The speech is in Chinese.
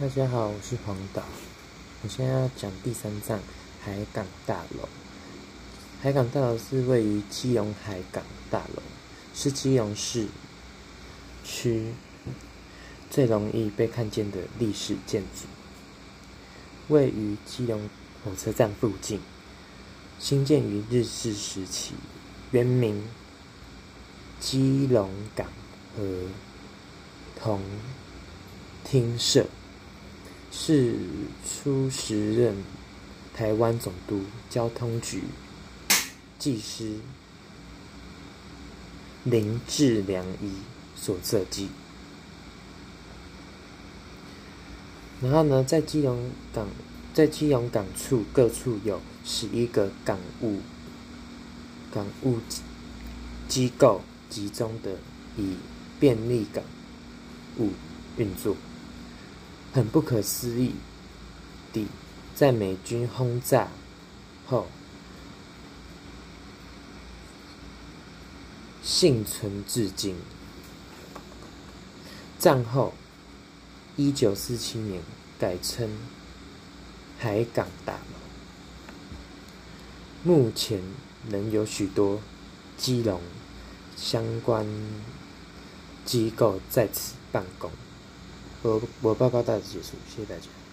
大家好，我是黄导。我现在要讲第三站海港大楼。海港大楼是位于基隆海港大楼，是基隆市区最容易被看见的历史建筑。位于基隆火车站附近，兴建于日治时期，原名基隆港和同厅舍。是初时任台湾总督交通局技师林志良一所设计。然后呢，在基隆港，在基隆港处各处有十一个港务港务机构集中的，以便利港务运作。很不可思议地，在美军轰炸后幸存至今。战后，一九四七年改称海港大楼。目前仍有许多基隆相关机构在此办公。我我报告到此结束，谢谢大家。